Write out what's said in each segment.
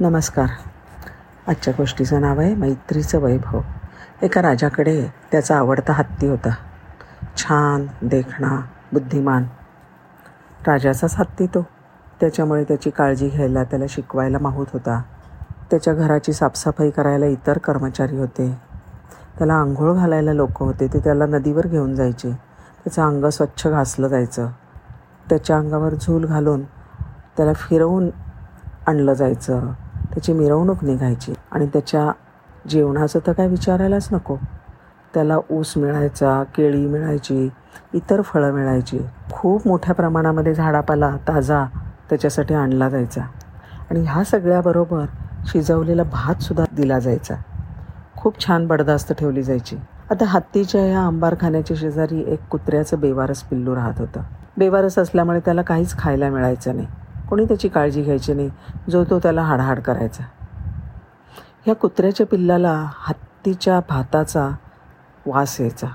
नमस्कार. आजच्या गोष्टीचं नाव आहे मैत्रीचं वैभव. एका राजाकडे त्याचा आवडता हत्ती होता. छान देखणा बुद्धिमान. राजाचाच हत्ती तो. त्याच्यामुळे त्याची काळजी घ्यायला त्याला शिकवायला माहूत होता. त्याच्या घराची साफसफाई करायला इतर कर्मचारी होते. त्याला आंघोळ घालायला लोक होते. ते त्याला नदीवर घेऊन जायचे. त्याचं अंग स्वच्छ घासलं जायचं. त्याच्या अंगावर झूल घालून त्याला फिरवून आणलं जायचं. त्याची मिरवणूक निघायची. आणि त्याच्या जेवणाचं तर काय विचारायलाच नको. त्याला ऊस मिळायचा केळी मिळायची इतर फळं मिळायची. खूप मोठ्या प्रमाणामध्ये झाडापाला ताजा त्याच्यासाठी आणला जायचा. आणि ह्या सगळ्याबरोबर शिजवलेला भातसुद्धा दिला जायचा. खूप छान बडदास्त ठेवली जायची. आता हत्तीच्या ह्या अंबारखान्याच्या शेजारी एक कुत्र्याचं बेवारस पिल्लू राहत होतं. बेवारस असल्यामुळे त्याला काहीच खायला मिळायचं नाही. कोणी त्याची काळजी घ्यायची नाही. जो तो त्याला हाडहाड करायचा. ह्या कुत्र्याच्या पिल्लाला हत्तीच्या भाताचा वास यायचा.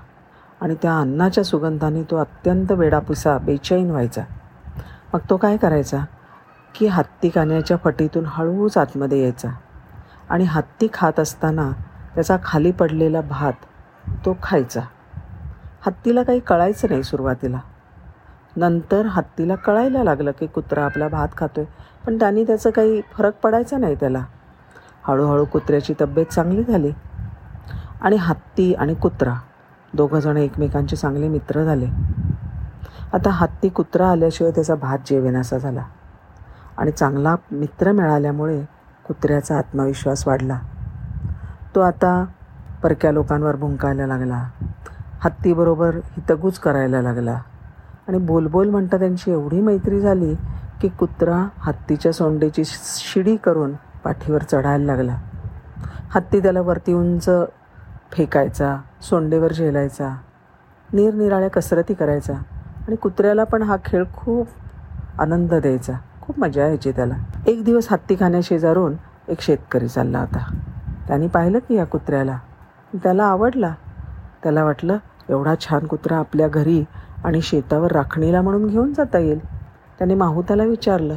आणि त्या अन्नाच्या सुगंधाने तो अत्यंत वेडापुसा बेचैन व्हायचा. मग तो काय करायचा? की हत्ती कान्याच्या फटीतून हळूच आतमध्ये यायचा. आणि हत्ती खात असताना त्याचा खाली पडलेला भात तो खायचा. हत्तीला काही कळायचं नाही सुरुवातीला. नंतर हत्तीला कळायला लागलं की कुत्रा आपला भात खातोय. पण त्यांनी त्याचं काही फरक पडायचा नाही त्याला. हळूहळू कुत्र्याची तब्येत चांगली झाली. आणि हत्ती आणि कुत्रा दोघंजण एकमेकांचे चांगले मित्र झाले. आता हत्ती कुत्रा आल्याशिवाय त्याचा भात जेवेनासा झाला. आणि चांगला मित्र मिळाल्यामुळे कुत्र्याचा आत्मविश्वास वाढला. तो आता परक्या लोकांवर भुंकायला लागला. हत्तीबरोबर हितगूज करायला लागला. आणि बोलबोल म्हणता त्यांची एवढी मैत्री झाली की कुत्रा हत्तीच्या सोंडेची शिडी करून पाठीवर चढायला लागला. हत्ती त्याला वरती उंच फेकायचा सोंडेवर झेलायचा निरनिराळ्या कसरती करायचा आणि कुत्र्याला पण हा खेळ खूप आनंद द्यायचा. खूप मजा यायची त्याला. एक दिवस हत्ती खाण्याशेजारून एक शेतकरी चालला होता. त्यांनी पाहिलं की या कुत्र्याला. त्याला आवडला. त्याला वाटलं एवढा छान कुत्रा आपल्या घरी आणि शेतावर राखणीला म्हणून घेऊन जाता येईल. त्याने माहुताला विचारलं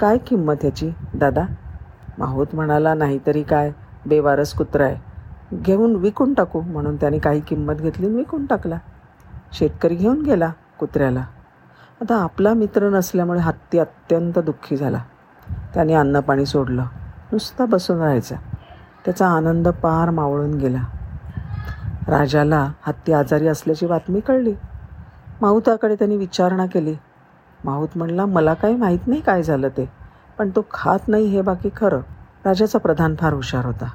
काय किंमत ह्याची दादा? माहूत म्हणाला नाहीतरी काय बेवारस कुत्रा आहे. घेऊन विकून टाकू. म्हणून त्याने काही किंमत घेतली विकून टाकला. शेतकरी घेऊन गेला कुत्र्याला. आता आपला मित्र नसल्यामुळे हत्ती अत्यंत दुःखी झाला. त्याने अन्नपाणी सोडलं. नुसता बसून राहायचा. त्याचा आनंद पार मावळून गेला. राजाला हत्ती आजारी असल्याची बातमी कळली. माहुताकडे त्यांनी विचारणा केली. माहूत म्हणला मला काही माहीत नाही काय झालं ते पण तो खात नाही हे बाकी खरं. राजाचा प्रधान फार हुशार होता.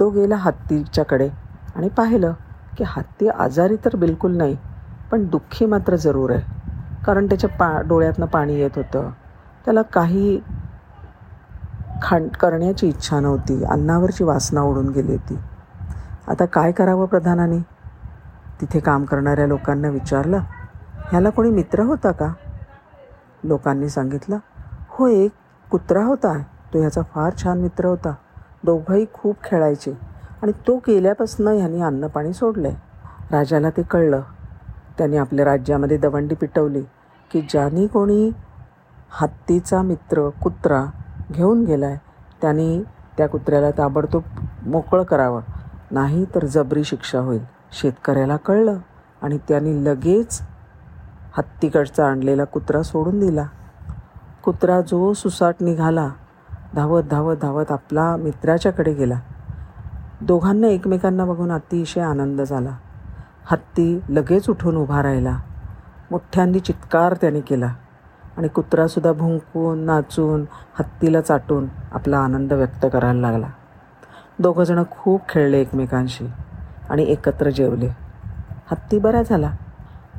तो गेला हत्तीच्याकडे आणि पाहिलं की हत्ती आजारी तर बिलकुल नाही पण दुःखी मात्र जरूर आहे. कारण त्याच्या पा डोळ्यातनं पाणी येत होतं. त्याला काही खाण करण्याची इच्छा नव्हती. अन्नावरची वासना ओढून गेली होती. आता काय करावं प्रधानाने? तिथे काम करणाऱ्या लोकांना विचारलं. ह्याला कोणी मित्र होता का? लोकांनी सांगितलं हो एक कुत्रा होता. तो ह्याचा फार छान मित्र होता. दोघंही खूप खेळायचे. आणि तो गेल्यापासून ह्यांनी अन्नपाणी सोडलं आहे राजाला ते कळलं. त्याने आपल्या राज्यामध्ये दवंडी पिटवली की ज्यानी कोणी हत्तीचा मित्र कुत्रा घेऊन गेला आहे त्या कुत्र्याला ताबडतोब मोकळं करावं. नाही तर जबरी शिक्षा होईल. शेतकऱ्याला कळलं आणि त्याने लगेच हत्तीकडचा आणलेला कुत्रा सोडून दिला. कुत्रा जो सुसाट निघाला धावत धावत धावत आपला मित्राच्याकडे गेला. दोघांना एकमेकांना बघून अतिशय आनंद झाला. हत्ती लगेच उठून उभा राहिला. मोठ्यांनी चित्कार त्याने केला आणि कुत्रासुद्धा भुंकून नाचून हत्तीला चाटून आपला आनंद व्यक्त करायला लागला. दोघंजणं खूप खेळले एकमेकांशी आणि एकत्र जेवले. हत्ती बरा झाला.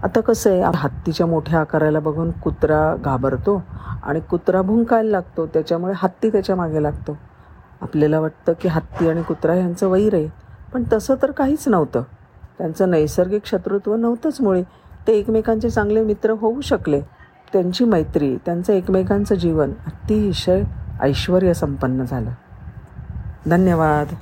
आता कसं आहे हत्तीच्या मोठ्या आकाराला बघून कुत्रा घाबरतो आणि कुत्रा भुंकायला लागतो त्याच्यामुळे हत्ती त्याच्यामागे लागतो. आपल्याला वाटतं की हत्ती आणि कुत्रा यांचं वैर आहे पण तसं तर काहीच नव्हतं. त्यांचं नैसर्गिक शत्रुत्व नव्हतंच मुळे. ते एकमेकांचे चांगले मित्र होऊ शकले. त्यांची मैत्री त्यांचं एकमेकांचं जीवन अतिशय ऐश्वर संपन्न झालं. धन्यवाद.